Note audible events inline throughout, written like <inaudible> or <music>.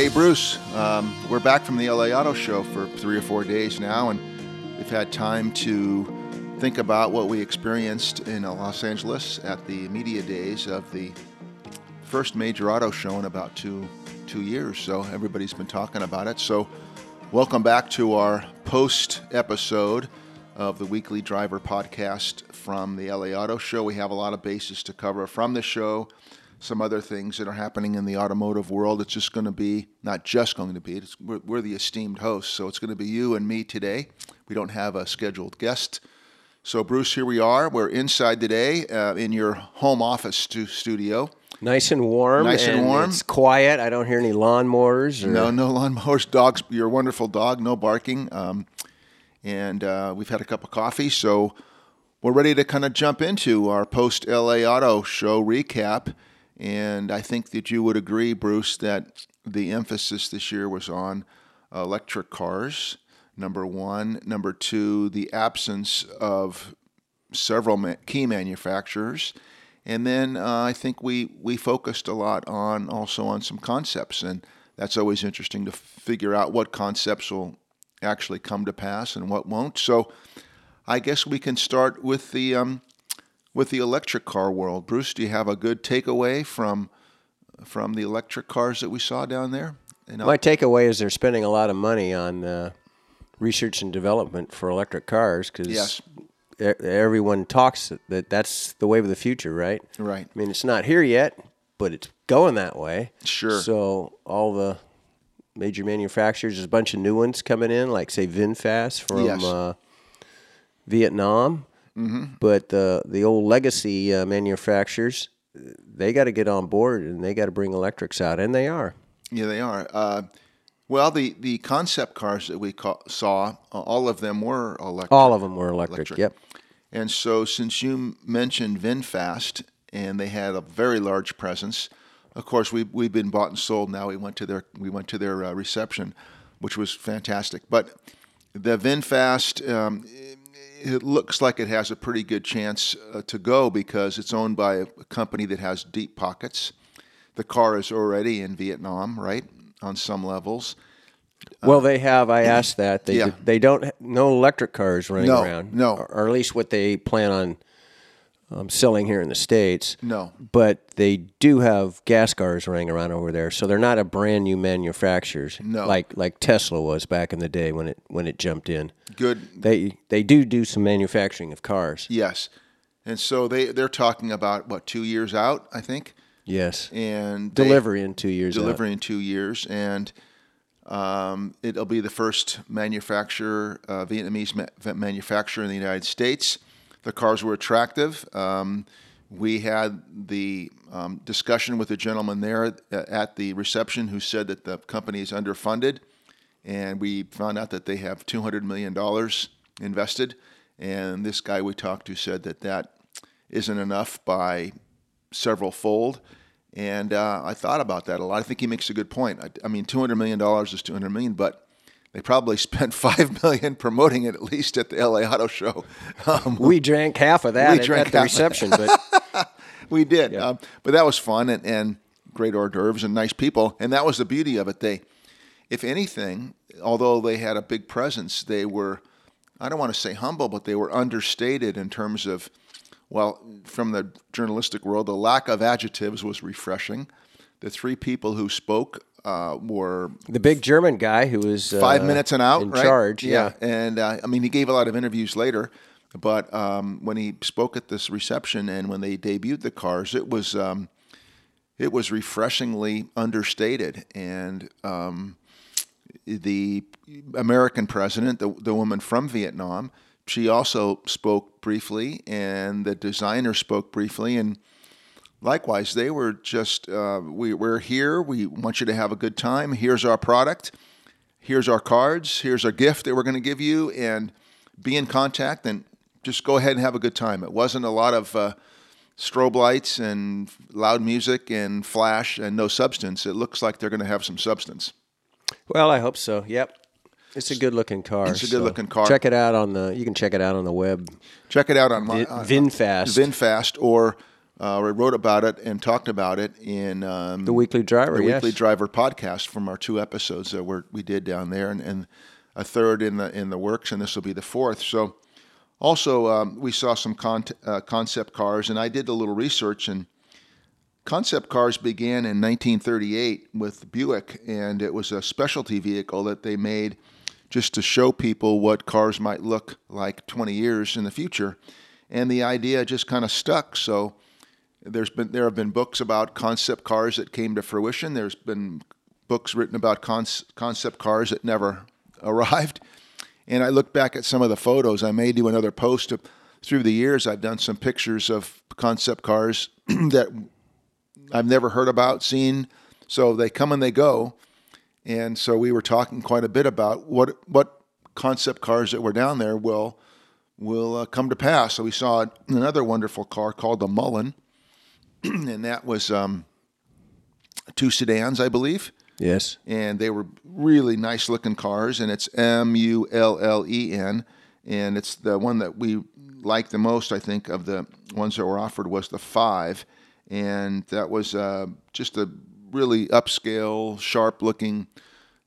Hey, Bruce. Um, we're back from the LA Auto Show for three or four days now, and we've had time to think about what we experienced in Los Angeles at the media days of the first major auto show in about two two years. So everybody's been talking about it. So welcome back to our post episode of the weekly driver podcast from the LA Auto Show. We have a lot of bases to cover from the show some other things that are happening in the automotive world. It's just going to be, not just going to be, we're, we're, the esteemed hosts, so it's going to be you and me today. We don't have a scheduled guest. So, Bruce, here we are. We're inside today uh, in your home office stu- studio. Nice and warm. Nice and, and warm. It's quiet. I don't hear any lawnmowers. Or... No, no lawnmowers. <laughs> Dogs. Your wonderful dog. No barking. Um, and uh, we've had a cup of coffee, so we're ready to kind of jump into our post LA Auto Show recap. And I think that you would agree, Bruce, that the emphasis this year was on electric cars, number one. Number two, the absence of several key manufacturers. And then uh, I think we, we focused a lot on also on some concepts. And that's always interesting to figure out what concepts will actually come to pass and what won't. So I guess we can start with the um, with the electric car world. Bruce, do you have a good takeaway from from the electric cars that we saw down there? My takeaway is they're spending a lot of money on uh, research and development for electric cars because yes. everyone talks that that's the wave of the future, right? Right. I mean, it's not here yet, but it's going that way. Sure. So all the major manufacturers, there's a bunch of new ones coming in, like say VinFast from yes. uh, Vietnam. Mm-hmm. But the the old legacy uh, manufacturers, they got to get on board and they got to bring electrics out, and they are. Yeah, they are. Uh, well, the, the concept cars that we ca- saw, uh, all of them were electric. All of them were electric. electric. Yep. And so, since you mentioned VinFast, and they had a very large presence, of course, we we've been bought and sold. Now we went to their we went to their uh, reception, which was fantastic. But the VinFast. Um, it looks like it has a pretty good chance uh, to go because it's owned by a, a company that has deep pockets. The car is already in Vietnam, right? On some levels. Well, they have. I asked that. They yeah. they don't no electric cars running no, around. No, or, or, at least what they plan on um, selling here in the states. No, but they do have gas cars running around over there, so they're not a brand new manufacturers. No, like like Tesla was back in the day when it when it jumped in. Good. They they do do some manufacturing of cars. Yes, and so they they're talking about what two years out, I think. Yes, and delivery in two years. Delivery out. in two years, and um, it'll be the first manufacturer, uh, Vietnamese ma- manufacturer in the United States. The cars were attractive. Um, we had the um, discussion with a gentleman there at the reception who said that the company is underfunded, and we found out that they have $200 million invested. And this guy we talked to said that that isn't enough by several fold. And uh, I thought about that a lot. I think he makes a good point. I, I mean, $200 million is 200 million, but they probably spent <laughs> five million promoting it at least at the LA Auto Show. Um, we drank half of that we at, drank at the reception, but <laughs> we did. Yeah. Um, but that was fun and, and great hors d'oeuvres and nice people, and that was the beauty of it. They, if anything, although they had a big presence, they were, I don't want to say humble, but they were understated in terms of, well, from the journalistic world, the lack of adjectives was refreshing. The three people who spoke uh, were the big German guy who was five uh, minutes and out in right? charge. Yeah, yeah. and uh, I mean he gave a lot of interviews later, but um, when he spoke at this reception and when they debuted the cars, it was um, it was refreshingly understated and. Um, the American president, the, the woman from Vietnam, she also spoke briefly, and the designer spoke briefly, and likewise, they were just, uh, we, we're here. We want you to have a good time. Here's our product. Here's our cards. Here's our gift that we're going to give you. And be in contact and just go ahead and have a good time. It wasn't a lot of uh, strobe lights and loud music and flash and no substance. It looks like they're going to have some substance. Well, I hope so. Yep. It's a good looking car. It's a good looking car. Check it out on the. You can check it out on the web. Check it out on my Vin, VinFast. VinFast or uh, we wrote about it and talked about it in um, The Weekly Driver, the yes. Weekly Driver podcast from our two episodes that we we did down there, and, and a third in the in the works, and this will be the fourth. So, also um, we saw some con- uh, concept cars, and I did a little research, and concept cars began in 1938 with Buick, and it was a specialty vehicle that they made just to show people what cars might look like 20 years in the future, and the idea just kind of stuck. So there's been there have been books about concept cars that came to fruition. There's been books written about con- concept cars that never <laughs> arrived. And I look back at some of the photos. I may do another post of, through the years. I've done some pictures of concept cars <clears throat> that I've never heard about, seen. So they come and they go. And so we were talking quite a bit about what what concept cars that were down there will will uh, come to pass. So we saw another wonderful car called the Mullen, <clears throat> and that was um, two sedans, I believe, Yes. and they were really nice looking cars. And it's M U L L E N, and it's the one that we liked the most. I think of the ones that were offered was the five, and that was uh, just a really upscale, sharp looking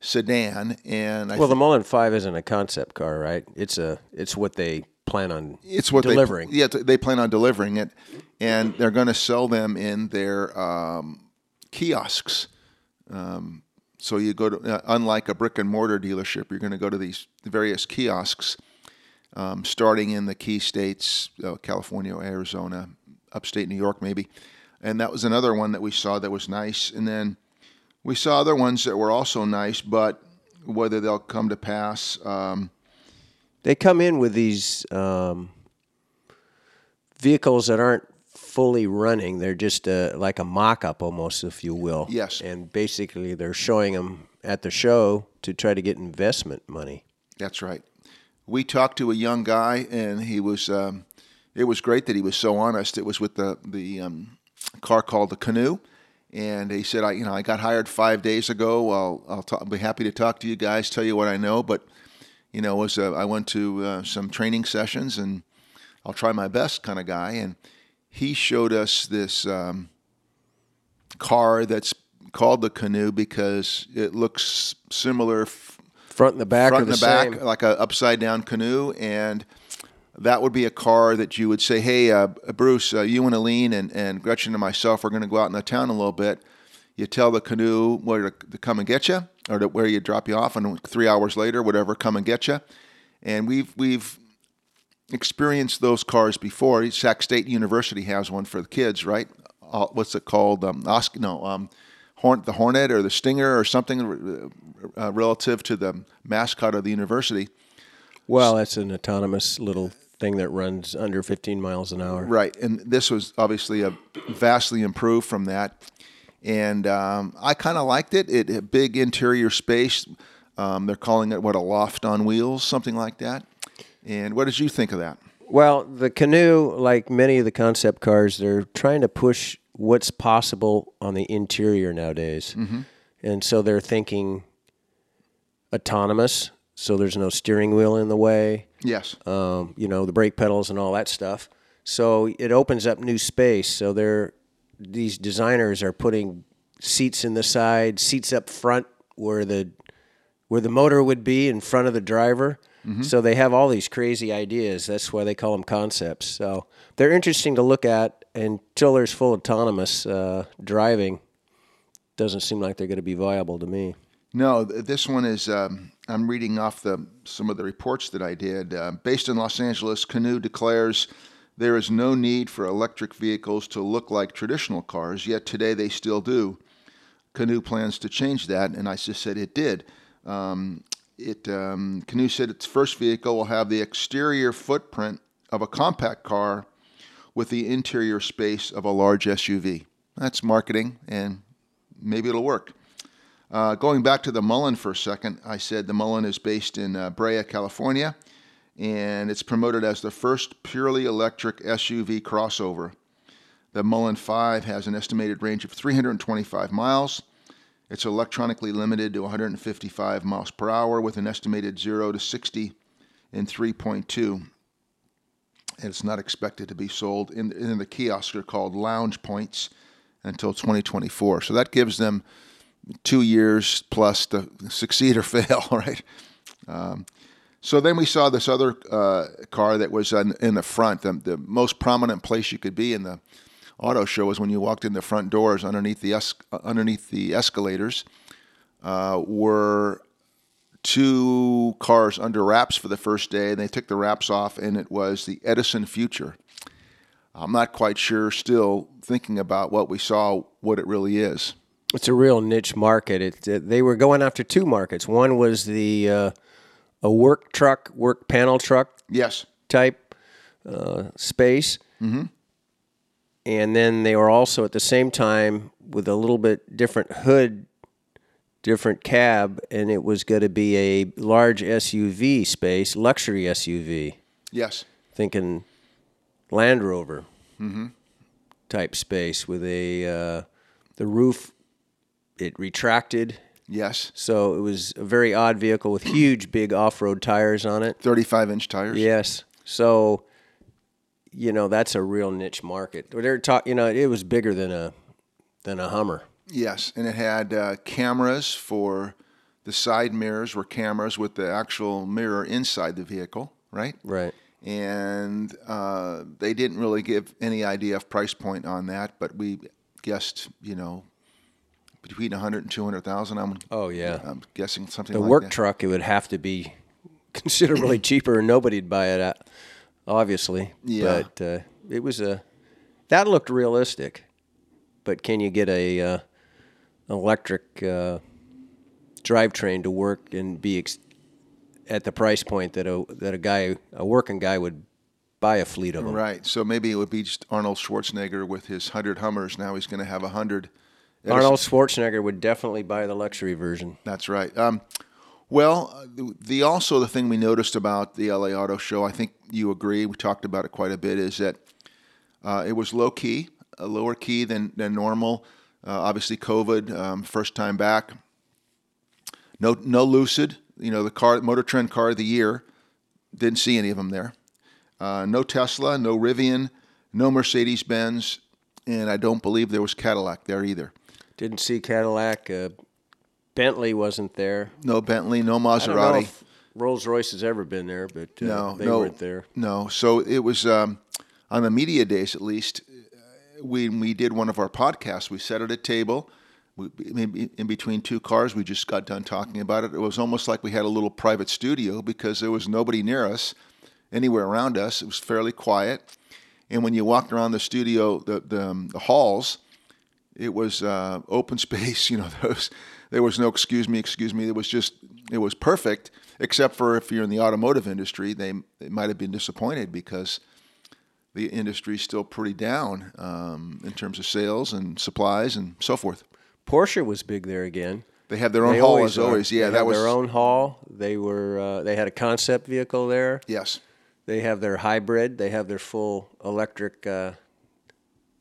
sedan. And I Well, the Mullen Five isn't a concept car, right? It's a it's what they plan on It's what delivering. They, yeah, they plan on delivering it, and they're going to sell them in their um, kiosks. Um, so you go to, uh, unlike a brick and mortar dealership, you're going to go to these various kiosks, um, starting in the key states, uh, California, Arizona, upstate New York, maybe. And that was another one that we saw that was nice. And then we saw other ones that were also nice, but whether they'll come to pass. They come in with these um, vehicles that aren't fully running. They're just uh, like a mock-up, almost, if you will. Yes. And basically, they're showing them at the show to try to get investment money. That's right. We talked to a young guy, and he was. Um, it was great that he was so honest. It was with the the um, car called the Canoo, and he said, "I, you know, I got hired five days ago. I'll, I'll, talk, be happy to talk to you guys, tell you what I know. But, you know, was uh, I went to uh, some training sessions, and I'll try my best, kind of guy. And he showed us this um, car that's called the Canoo because it looks similar Front and the back front and the, the back, same. like an upside down canoe, and that would be a car that you would say, "Hey, uh, Bruce, uh, you and Alene and, and Gretchen and myself are going to go out in the town a little bit." You tell the Canoo where to, come and get you, or to where you drop you off, and three hours later, whatever, come and get you. And we've we've experienced those cars before. Sac State University has one for the kids, right? Uh, what's it called? Um, Oscar, no, um, Horn, the Hornet or the Stinger or something uh, relative to the mascot of the university. Well, that's an autonomous little thing that runs under 15 miles an hour. Right, and this was obviously a vastly improved from that, and um, I kind of liked it. It big interior space. Um, they're calling it what a loft on wheels, something like that. And what did you think of that? Well, the Canoo, like many of the concept cars, they're trying to push what's possible on the interior nowadays. And so they're thinking autonomous, so there's no steering wheel in the way, Yes, um, you know, the brake pedals and all that stuff. So it opens up new space. So they're these designers are putting seats in the side, seats up front where the where the motor would be in front of the driver. So they have all these crazy ideas. That's why they call them concepts. So they're interesting to look at until there's full autonomous uh, driving. Doesn't seem like they're going to be viable to me. No, this one is. Um, I'm reading off the some of the reports that I did. Uh, based in Los Angeles, Canoo declares there is no need for electric vehicles to look like traditional cars. Yet today they still do. Canoo plans to change that, and I just said it did. Um, it um, Canoo said its first vehicle will have the exterior footprint of a compact car with the interior space of a large SUV. That's marketing, and maybe it'll work. Uh, going back to the Mullen for a second, I said the Mullen is based in uh, Brea, California, and it's promoted as the first purely electric SUV crossover. The Mullen 5 has an estimated range of 325 miles. It's electronically limited to 155 miles per hour with an estimated 0 to 60 in 3.2. and it's not expected to be sold in, in the kiosk. Are called lounge points until 2024. So that gives them two years plus to succeed or <laughs> fail, right? Um, so then we saw this other uh, car that was in, in the front. The, the, most prominent place you could be in the auto show was when you walked in the front doors underneath the es- underneath the escalators. Uh, were two cars under wraps for the first day, and they took the wraps off, and it was the Edison Future. I'm not quite sure, still thinking about what we saw, what it really is. It's a real niche market. It, it they were going after two markets. One was the uh, a work truck, work panel truck Yes. type uh, space. Mm-hmm. And then they were also at the same time with a little bit different hood, different cab, and it was going to be a large SUV space, luxury SUV. Yes. Thinking Land Rover type space with a uh, the roof it retracted Yes. so it was a very odd vehicle with huge, big off-road tires on it. 35 inch tires. Yes. So, you know, that's a real niche market. They're talk, you know, it was bigger than a than a Hummer. Yes. And it had uh, cameras for the side mirrors were cameras with the actual mirror inside the vehicle, right? Right. And uh, they didn't really give any idea of price point on that, but we guessed, you know, between 100 and 200,000. I'm, Oh yeah. I'm guessing something The like work that. truck, it would have to be <laughs> considerably <laughs> cheaper, and nobody'd buy it at, obviously. Yeah. But uh, it was a that looked realistic. But can you get a uh, electric uh, drivetrain to work and be ex- at the price point that a that a guy a working guy would buy a fleet of them? Right. So maybe it would be just Arnold Schwarzenegger with his 100 Hummers. Now he's going to have 100. Arnold Schwarzenegger would definitely buy the luxury version. That's right. Um, well, the, the also the thing we noticed about the LA Auto Show, I think you agree. We talked about it quite a bit. Is that uh, it was low key, a lower key than than normal. Uh, obviously, COVID, um, first time back. No, no Lucid. You know, the car, Motor Trend Car of the Year. Didn't see any of them there. Uh, no Tesla, no Rivian, no Mercedes Benz, and I don't believe there was Cadillac there either. Didn't see Cadillac. Uh, Bentley wasn't there. No Bentley, no I don't know Maserati. Rolls Royce has ever been there, but uh, No, they no, weren't there. No, so it was um, on the media days at least. uh, When we did one of our podcasts, we sat at a table, we, maybe in between two cars. We just got done talking about it. It was almost like we had a little private studio because there was nobody near us, anywhere around us. It was fairly quiet, and when you walked around the studio, the the, um, the halls, it was uh, open <laughs> space. You know, <laughs> there was, there was no excuse me, excuse me. It was just it was perfect, except for if you're in the automotive industry, they they might have been disappointed because the industry is still pretty down um, in terms of sales and supplies and so forth. Porsche was big there again. They have their own They hall always as are. always. Yeah, they that was their own hall. They were uh, they had a concept vehicle there. yes. They have their hybrid. They have their full electric uh,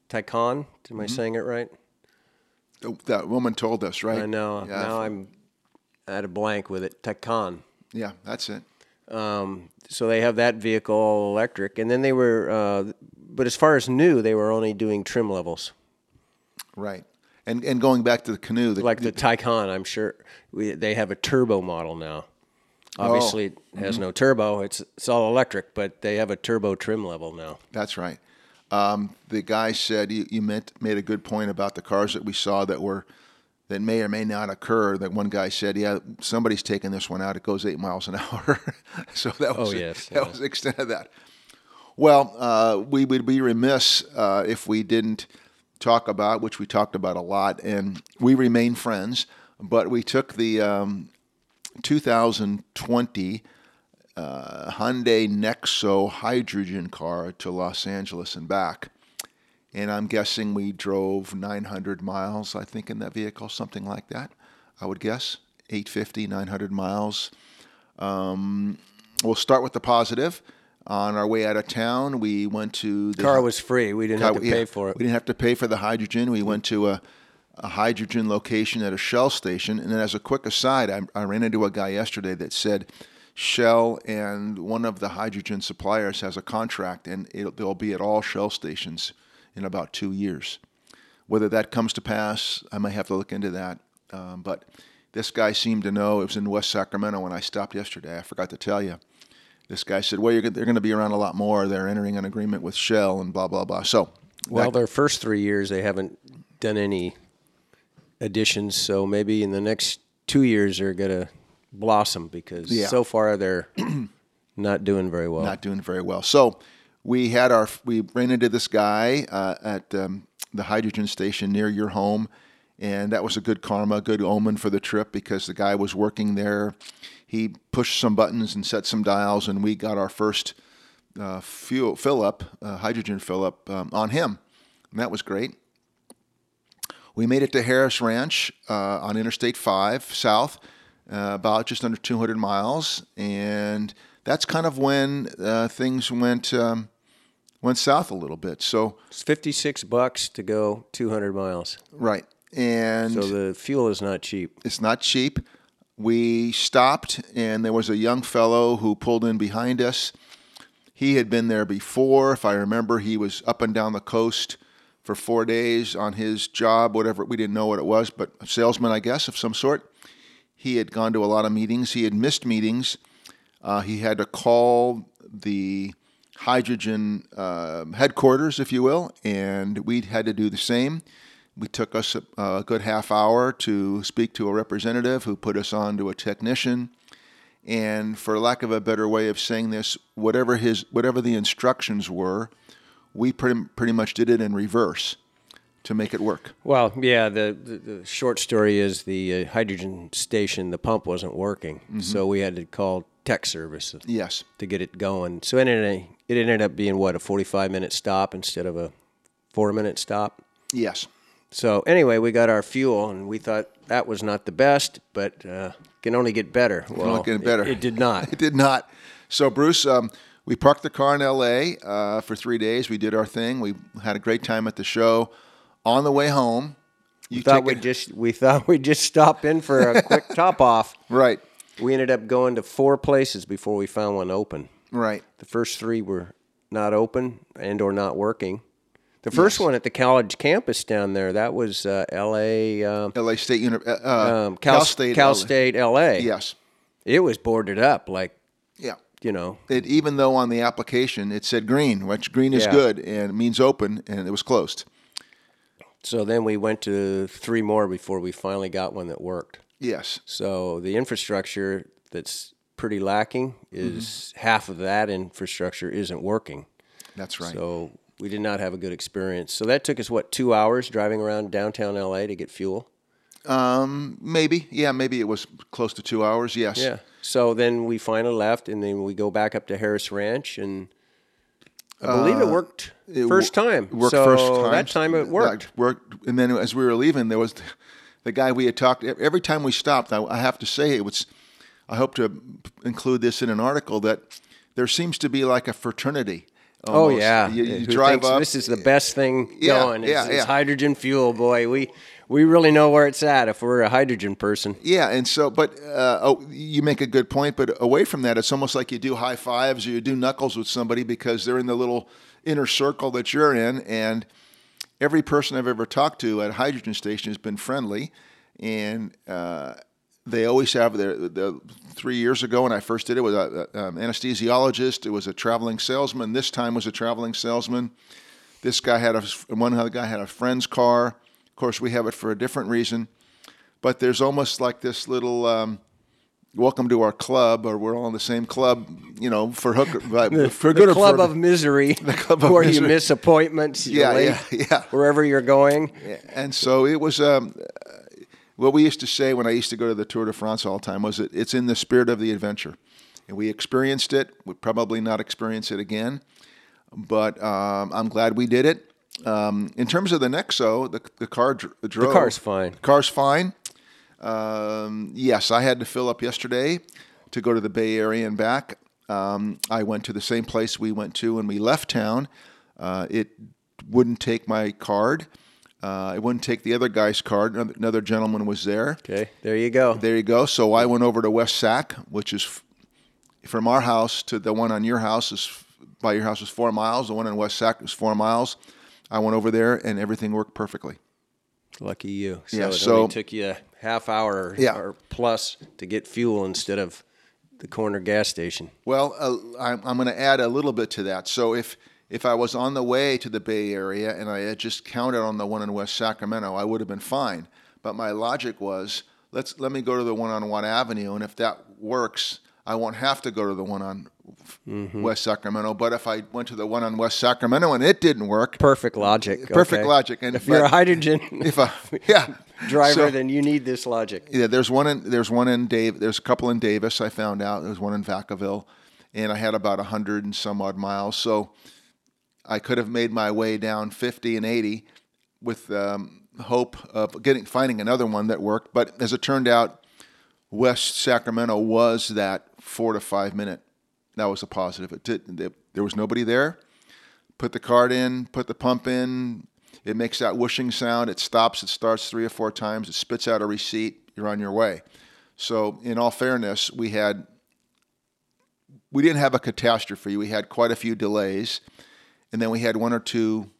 Taycan. Am I saying it right? That woman told us, right? I know. Yeah, now I'm at a blank with it. Taycan. yeah, that's it. Um, so they have that vehicle all electric, and then they were. Uh, but as far as new, they were only doing trim levels, Right. And and going back to the Canoo, the, like the Taycan. I'm sure we, they have a turbo model now. Obviously, it has no turbo. It's it's all electric, but they have a turbo trim level now. That's right. Um, the guy said you, you meant, made a good point about the cars that we saw that were that may or may not occur. That one guy said, "Yeah, somebody's taking this one out. It goes eight miles an <laughs> hour." so that was Oh, yes, that was the extent of that. Well, uh, we would be remiss uh, if we didn't talk about, which we talked about a lot, and we remain friends. But we took the um, 2020 uh, Hyundai Nexo hydrogen car to Los Angeles and back. And I'm guessing we drove 900 miles, I think, in that vehicle, something like that. I would guess 850, 900 miles. Um, we'll start with the positive. On our way out of town, we went to the Car was free. We didn't have to yeah, pay for it. We didn't have to pay for the hydrogen. We went to a, a hydrogen location at a Shell station. And then, as a quick aside, I, I ran into a guy yesterday that said Shell and one of the hydrogen suppliers has a contract, and they'll be at all Shell stations in about two years. Whether that comes to pass, I may have to look into that. Um, but this guy seemed to know. It was in West Sacramento when I stopped yesterday. I forgot to tell you. This guy said, "Well, they're going to be around a lot more. They're entering an agreement with Shell and blah blah blah." So, well, that, their first three years they haven't done any additions, so maybe in the next two years they're going to blossom because yeah. so far they're <clears throat> not doing very well. Not doing very well. So we had our we ran into this guy uh, at um, the hydrogen station near your home, and that was a good karma, good omen for the trip because the guy was working there he pushed some buttons and set some dials, and we got our first uh, fuel fill up, uh, hydrogen fill up um, on him, and that was great. We made it to Harris Ranch uh, on Interstate 5 south, uh, about just under 200 miles, and that's kind of when uh, things went um, went south a little bit. So it's 56 bucks to go 200 miles. Right, and so the fuel is not cheap. It's not cheap we stopped, and there was a young fellow who pulled in behind us. He had been there before. If I remember, he was up and down the coast for four days on his job, whatever. We didn't know what it was, but a salesman, I guess, of some sort. He had gone to a lot of meetings. He had missed meetings. Uh, he had to call the hydrogen uh, headquarters, if you will, and we had to do the same. We took us a, a, good half hour to speak to a representative who put us on to a technician. And for lack of a better way of saying this, whatever his whatever the instructions were, we pretty, pretty much did it in reverse to make it work. Well, yeah, the, the, the short story is the uh, hydrogen station, the pump wasn't working. Mm-hmm. So we had to call tech service yes. to get it going. So it ended, it ended up being what, a 45 minute stop instead of a four minute stop? Yes. So anyway, we got our fuel, and we thought that was not the best, but uh, can only get better. Well, get better. It, it, did not. <laughs> it did not. So Bruce, um, we parked the car in L.A. Uh, for three days. We did our thing. We had a great time at the show. On the way home, you thought we just we thought <laughs> we'd just stop in for a quick <laughs> top off. Right. We ended up going to four places before we found one open. Right. The first three were not open and or not working. The first yes. one at the college campus down there, that was uh, L.A. Uh, L.A. State University, uh, uh, um, Cal, Cal, State, Cal State, L.A. Yes, it was boarded up. Like, yeah, you know, it, even though on the application it said green, which green is yeah. good and it means open, and it was closed. So then we went to three more before we finally got one that worked. Yes. So the infrastructure that's pretty lacking is mm-hmm. half of that infrastructure isn't working. That's right. So we did not have a good experience. So that took us what two hours driving around downtown LA to get fuel. Um, maybe, yeah, maybe it was close to two hours. Yes. Yeah. So then we finally left, and then we go back up to Harris Ranch, and I believe uh, it worked it first time. Worked so first time. That time it worked. That worked, and then as we were leaving, there was the, guy we had talked. Every time we stopped, I, I have to say it was. I hope to include this in an article that there seems to be like a fraternity Oh, almost. Oh yeah, you, you drive up. This is the best thing yeah, going. It's, yeah, it's hydrogen fuel, boy. We we really know where it's at if we're a hydrogen person. Yeah, and so, but uh, oh, you make a good point. But away from that, it's almost like you do high fives or you do knuckles with somebody because they're in the little inner circle that you're in, and every person I've ever talked to at a hydrogen station has been friendly, and. Uh, they always have their, the three years ago when I first did it was an um, anesthesiologist. It was a traveling salesman. This time was a traveling salesman. This guy had a one other guy had a friend's car. Of course, we have it for a different reason, but there's almost like this little. Um, welcome to our club, or we're all in the same club, you know, for hook, <laughs> the, for good the club for, of misery, <laughs> the club of where misery. you miss appointments, yeah, yeah, yeah, wherever you're going. And so it was, um, what we used to say when I used to go to the Tour de France all the time was that it's in the spirit of the adventure. And we experienced it. We'd probably not experience it again, but um, I'm glad we did it. Um, in terms of the Nexo, the, the car dr- drove. The car's fine. Car's fine. Um, yes, I had to fill up yesterday to go to the Bay Area and back. Um, I went to the same place we went to when we left town. Uh, it wouldn't take my card. Uh, I wouldn't take the other guy's card. Another gentleman was there. Okay, there you go. There you go. So I went over to West Sac, which is from our house to the one on your house is by your house is four miles. The one in West Sac is four miles. I went over there and everything worked perfectly. Lucky you. So Yeah, it so- only took you a half hour or, Yeah. or plus to get fuel instead of the corner gas station. Well, uh, I'm, I'm going to add a little bit to that. So if if I was on the way to the Bay Area and I had just counted on the one in West Sacramento, I would have been fine. But my logic was, let's let me go to the one on Watt Avenue, and if that works, I won't have to go to the one on West Sacramento. But if I went to the one on West Sacramento and it didn't work, Perfect logic. Perfect okay? logic, and- if you're a hydrogen if I yeah <laughs> driver, So- then you need this logic. Yeah, there's one in there's one in Dave. There's a couple in Davis. I found out there's one in Vacaville, and I had about a hundred and some odd miles. So I could have made my way down 50 and 80 with um, hope of getting finding another one that worked. But as it turned out, West Sacramento was that four to five minute. That was a positive. It did. There there was nobody there. Put the card in. Put the pump in. It makes that whooshing sound. It stops. It starts three or four times. It spits out a receipt. You're on your way. So, in all fairness, we had we didn't have a catastrophe. We had quite a few delays, and then we had one or two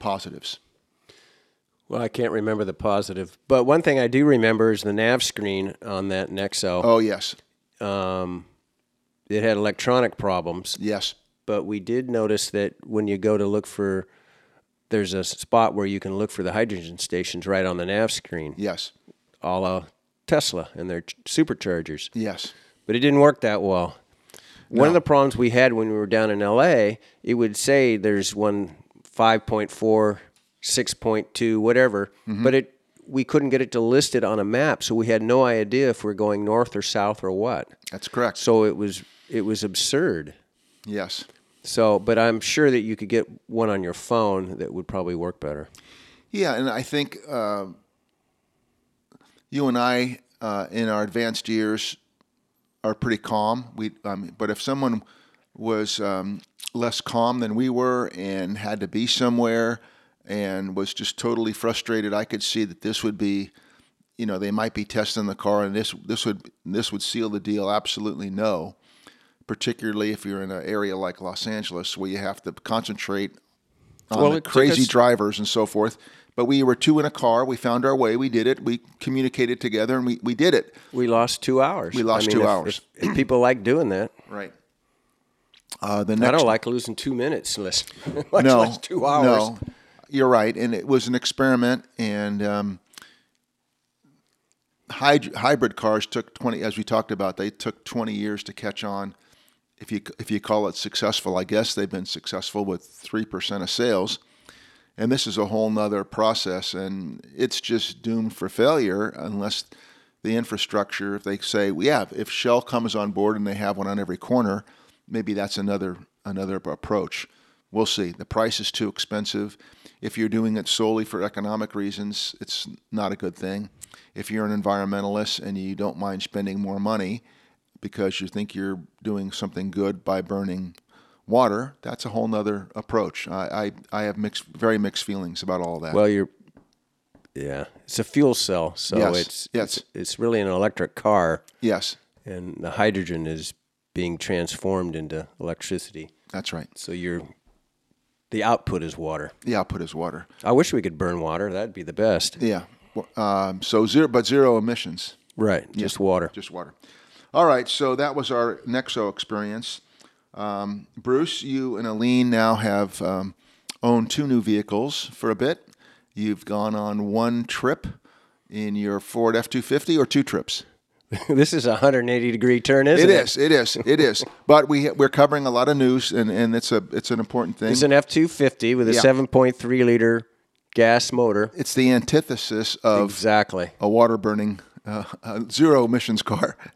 positives. Well, I can't remember the positive, but one thing I do remember is the nav screen on that Nexo. Oh yes, Um, it had electronic problems, yes, but we did notice that when you go to look for, there's a spot where you can look for the hydrogen stations right on the nav screen, yes, a la Tesla and their superchargers. yes. but it didn't work that well. One of the problems we had when we were down in LA, it would say there's one 5.4, 6.2, whatever, but it we couldn't get it to list it on a map, so we had no idea if we're going north or south or what. That's correct. So it was it was absurd. yes. So, but I'm sure that you could get one on your phone that would probably work better. Yeah, and I think uh, you and I, uh, in our advanced years, are pretty calm. We, um, but if someone was um, less calm than we were and had to be somewhere and was just totally frustrated, I could see that this would be, you know, they might be testing the car, and this this would this would seal the deal. Absolutely no. Particularly if you're in an area like Los Angeles where you have to concentrate on Well, the crazy us- drivers and so forth. But we were two in a car. We found our way. We did it. We communicated together, and we, we did it. We lost two hours. We lost I mean, two if- hours. If, if people like doing that, Right. Uh, the I don't like losing two minutes. Less, <laughs> much no, less two hours. No, you're right, and it was an experiment. And um, hybrid cars took twenty, as we talked about, they took twenty years to catch on. If you if you call it successful, I guess they've been successful with three percent of sales. And this is a whole nother process, and it's just doomed for failure unless the infrastructure. If they say, yeah, if Shell comes on board and they have one on every corner, maybe that's another another approach. We'll see. The price is too expensive. If you're doing it solely for economic reasons, it's not a good thing. If you're an environmentalist and you don't mind spending more money because you think you're doing something good by burning water, that's a whole nother approach. I, I, I have mixed, very mixed feelings about all that. Well, you're, yeah, it's a fuel cell, so Yes, it's, yes. it's it's really an electric car, yes, and the hydrogen is being transformed into electricity. that's right. So you're, the output is water. The output is water. I wish we could burn water. That'd be the best. Yeah. Um, so zero, but zero emissions. Right, just water. just water. All right, so that was our Nexo experience. Um, Bruce, you and Alene now have um, owned two new vehicles for a bit. You've gone on one trip in your Ford F two fifty, or two trips. <laughs> this is a 180 degree turn, isn't It it? is, it is, it is. <laughs> But we we're covering a lot of news, and, and it's a it's an important thing. It's an F 250 with a Yeah. 7.3 liter gas motor. it's the antithesis of Exactly. a water burning uh, zero emissions car. <laughs>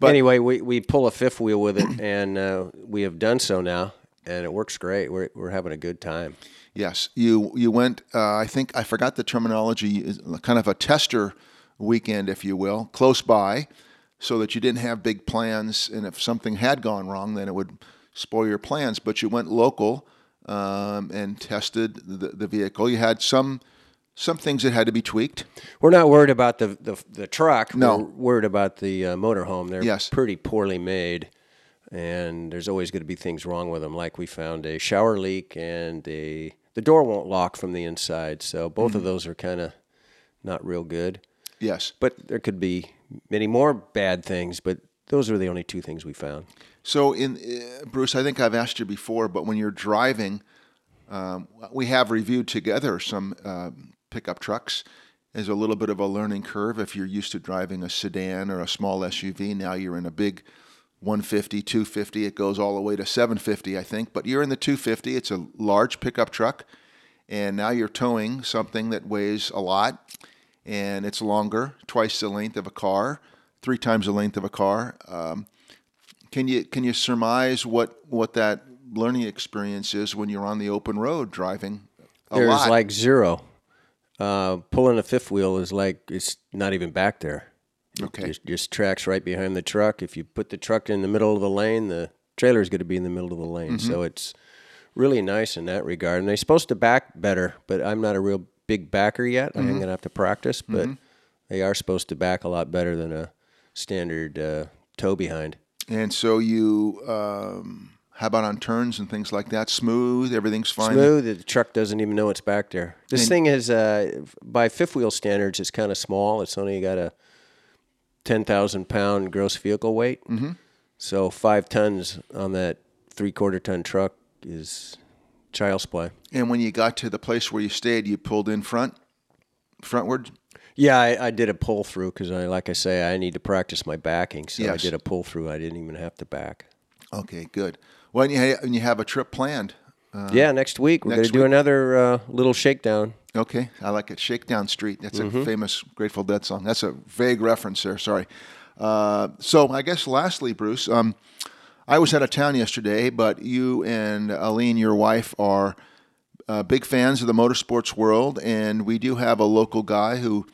But- anyway, we, we pull a fifth wheel with it, <clears throat> and uh, we have done so now, and it works great. We're, we're having a good time. Yes, you you went. Uh, I think I forgot the terminology. is Kind of a tester weekend, if you will, close by, so that you didn't have big plans. And if something had gone wrong, then it would spoil your plans. But you went local um, and tested the, the vehicle. You had some some things that had to be tweaked. We're not worried about the, the, the truck. No. We're worried about the uh, motorhome. They're Yes. pretty poorly made. and there's always going to be things wrong with them. Like we found a shower leak and a the door won't lock from the inside. So both of those are kind of not real good. Yes. But there could be many more bad things, but those are the only two things we found. So, in uh, Bruce, I think I've asked you before, but when you're driving, um, we have reviewed together some uh, pickup trucks. There's a little bit of a learning curve if you're used to driving a sedan or a small SUV. Now you're in a big 150, 250. It goes all the way to 750, I think. But you're in the 250. It's a large pickup truck, and now you're towing something that weighs a lot, and it's longer, twice the length of a car, three times the length of a car. Um, can you can you surmise what what that learning experience is when you're on the open road driving? A There's lot? like zero. Uh, pulling a fifth wheel is like it's not even back there. okay, Just, just tracks right behind the truck. If you put the truck in the middle of the lane, the trailer is going to be in the middle of the lane. Mm-hmm. So it's really nice in that regard. And they're supposed to back better, but I'm not a real big backer yet. Mm-hmm. I'm going to have to practice, but they are supposed to back a lot better than a standard uh, tow behind. and so you um, how about on turns and things like that? Smooth, everything's fine. Smooth. The truck doesn't even know it's back there. This thing is, uh, by fifth wheel standards, it's kind of small. It's only got a ten thousand pound gross vehicle weight. Mm-hmm. So five tons on that three quarter ton truck is child's play. And when you got to the place where you stayed, you pulled in front, frontward. Yeah, I, I did a pull through because I, like I say, I need to practice my backing. So I did a pull through. I didn't even have to back. Okay, good. Well, and you, and you have a trip planned. Uh, yeah, next week we're going to do another uh, little shakedown. Okay, I like it. Shakedown Street. That's Mm-hmm. a famous Grateful Dead song. That's a vague reference there. Sorry. Uh, so I guess lastly, Bruce, um, I was out of town yesterday, but you and Alene, your wife, are uh, big fans of the motorsports world, and we do have a local guy who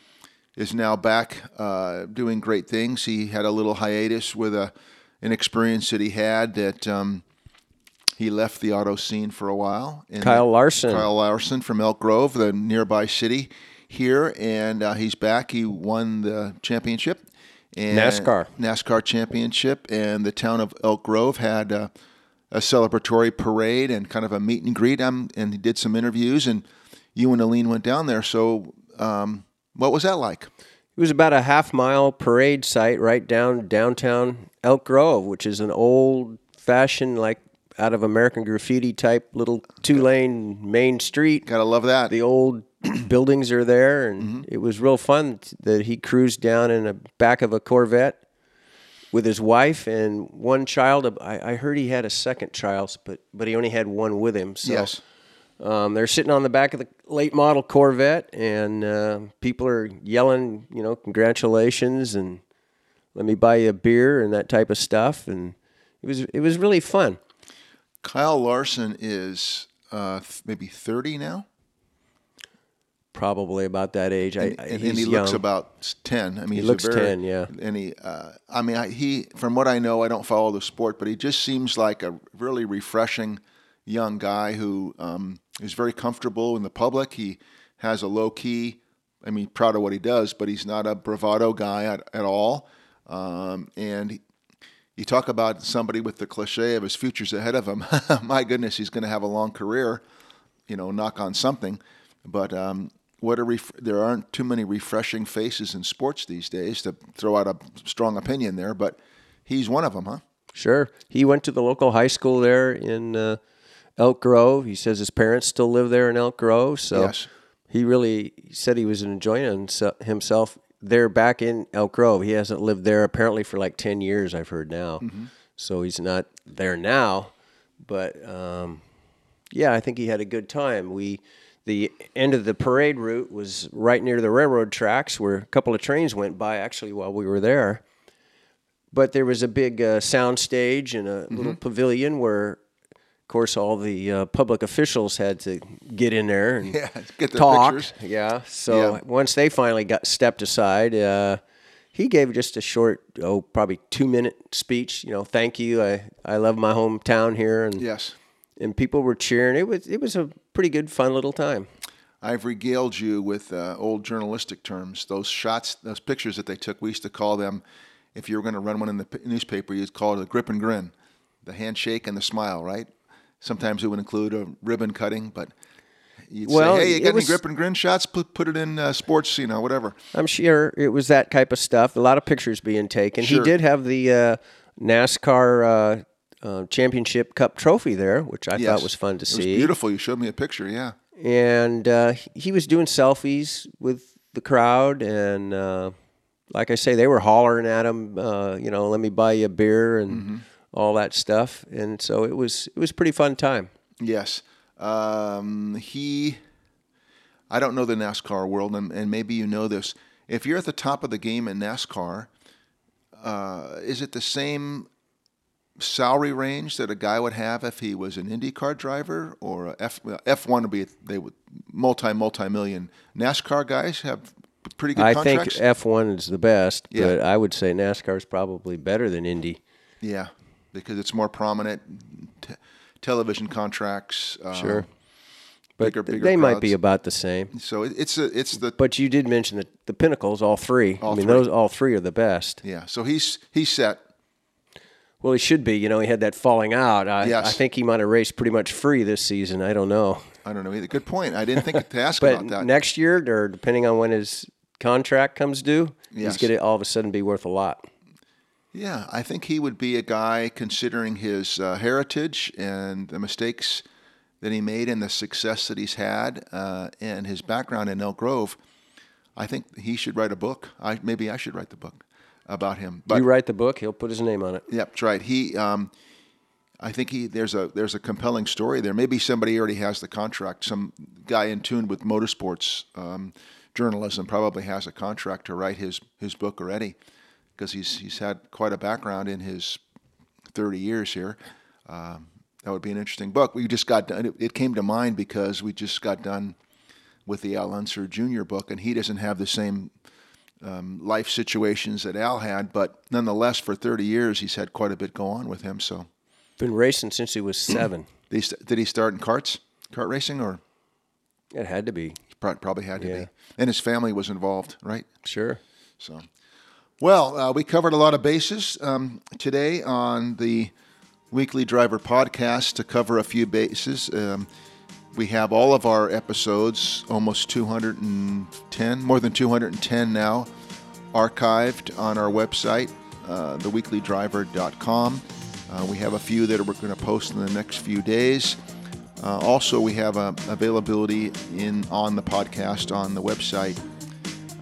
is now back uh, doing great things. He had a little hiatus with a an experience that he had that um, he left the auto scene for a while. And Kyle Larson. Kyle Larson from Elk Grove, the nearby city here, and uh, he's back. He won the championship. And NASCAR. NASCAR championship, and the town of Elk Grove had uh, a celebratory parade and kind of a meet and greet. Um, and he did some interviews, and you and Alene went down there. So, um, what was that like? It was about a half mile parade site right down downtown Elk Grove, which is an old fashioned, like out of American graffiti type little two lane main street. Gotta love that. The old buildings are there, and it was real fun t- that he cruised down in the back of a Corvette with his wife and one child. I, I heard he had a second child, but but he only had one with him. So yes. um, they're sitting on the back of the late model Corvette, and uh, people are yelling, you know, congratulations and let me buy you a beer and that type of stuff. And it was it was really fun. Kyle Larson is uh, th- maybe 30 now, Probably about that age. I, and, and he young. looks about 10. I mean, he's a looks very- 10, yeah. And he, uh, I mean, I, he, from what I know, I don't follow the sport, but he just seems like a really refreshing young guy who um, is very comfortable in the public. He has a low key, I mean, proud of what he does, but he's not a bravado guy at, at all. Um, and he, you talk about somebody with the cliche of his futures ahead of him. <laughs> My goodness, he's going to have a long career, you know, knock on something. But um, what a ref- there aren't too many refreshing faces in sports these days to throw out a strong opinion there. But he's one of them, huh? Sure. He went to the local high school there in uh, Elk Grove. He says his parents still live there in Elk Grove. So Yes. he really said he was enjoying himself there back in Elk Grove. He hasn't lived there apparently for like 10 years, I've heard now. So he's not there now. But um, yeah, I think he had a good time. We. The end of the parade route was right near the railroad tracks where a couple of trains went by actually while we were there but there was a big uh, sound stage and a little pavilion where, of course, all the uh, public officials had to get in there and <laughs> Yeah, get talk. pictures. Yeah. So Yeah. once they finally got stepped aside, uh, he gave just a short, oh, probably two minute speech. You know, thank you. I, I love my hometown here, and Yes. and people were cheering. It was it was a pretty good, fun little time. I've regaled you with uh, old journalistic terms. Those shots, those pictures that they took, we used to call them. If you were going to run one in the p- newspaper, you'd call it a grip and grin. the handshake and the smile, right? Sometimes it would include a ribbon cutting, but you'd Well, say, "Hey, you got was- any grip and grin shots? Put put it in uh, sports, you know, whatever." I'm sure it was that type of stuff. A lot of pictures being taken. Sure. He did have the uh, NASCAR uh, uh, Championship Cup trophy there, which I Yes. thought was fun to It was see. beautiful. You showed me a picture. Yeah. and uh, he was doing selfies with the crowd and uh, like i say they were hollering at him uh, you know let me buy you a beer and Mm-hmm. all that stuff and so it was it was a pretty fun time Yes. Um, he, I don't know the NASCAR world, and, and maybe you know this. If you're at the top of the game in NASCAR, uh, is it the same salary range that a guy would have if he was an IndyCar driver or f1 would be they would multi multi million NASCAR guys have pretty good i think f1 is the best Yeah. but i would say nascar is probably better than indy yeah, because it's more prominent. T- television contracts. Uh, Sure. but bigger, bigger they might be about the same So it, it's a, it's the but you did mention that the pinnacles all three All i mean three. those all three are the best yeah. So he's he's set. Well, he should be. You know, he had that falling out. I, Yes. I think he might have raced pretty much free this season. I don't know. I don't know either. Good point. I didn't think to <laughs> ask about that. next year, or depending on when his contract comes due, Yes. he's going to all of a sudden be worth a lot. Yeah, I think he would be a guy considering his uh, heritage and the mistakes that he made and the success that he's had uh, and his background in Elk Grove. I think he should write a book. I maybe I should write the book about him. But you write the book, he'll put his name on it. Yep, that's right. He, um, I think he there's a there's a compelling story there. Maybe somebody already has the contract. Some guy in tune with motorsports um, journalism probably has a contract to write his his book already, because he's he's had quite a background in his 30 years here. Um, that would be an interesting book. We just got done. It, it came to mind because we just got done with the Al Unser Jr. book, and he doesn't have the same um, life situations that Al had, but nonetheless, for 30 years, he's had quite a bit go on with him. So, Been racing since he was <clears throat> seven. did he, did he start in karts, kart racing, or it had to be. probably had to Yeah. be? And his family was involved, right? Sure. So, well, uh, we covered a lot of bases um, today on the Weekly Driver podcast to cover a few bases. Um, we have all of our episodes, almost 210, more than 210 now, archived on our website, uh, theweeklydriver.com. Uh, we have a few that we're going to post in the next few days. Uh, also, we have uh, availability in on the podcast on the website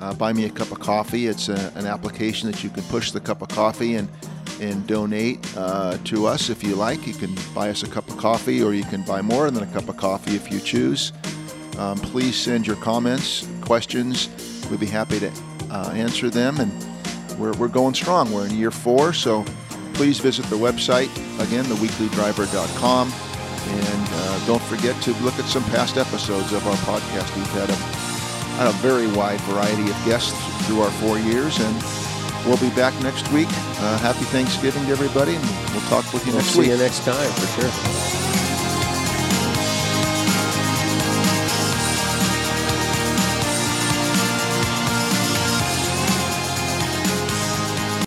uh, buy me a cup of coffee. It's a, an application that you can push the cup of coffee and and donate uh, to us if you like. You can buy us a cup of coffee, or you can buy more than a cup of coffee if you choose. Um, please send your comments, questions. We'd be happy to uh, answer them. And we're, we're going strong. We're in year four, so please visit the website again, theweeklydriver.com. And uh, don't forget to look at some past episodes of our podcast. We've had a had a very wide variety of guests through our four years, and we'll be back next week. Uh, happy Thanksgiving to everybody, and we'll talk with you We'll next see week. you next time for sure.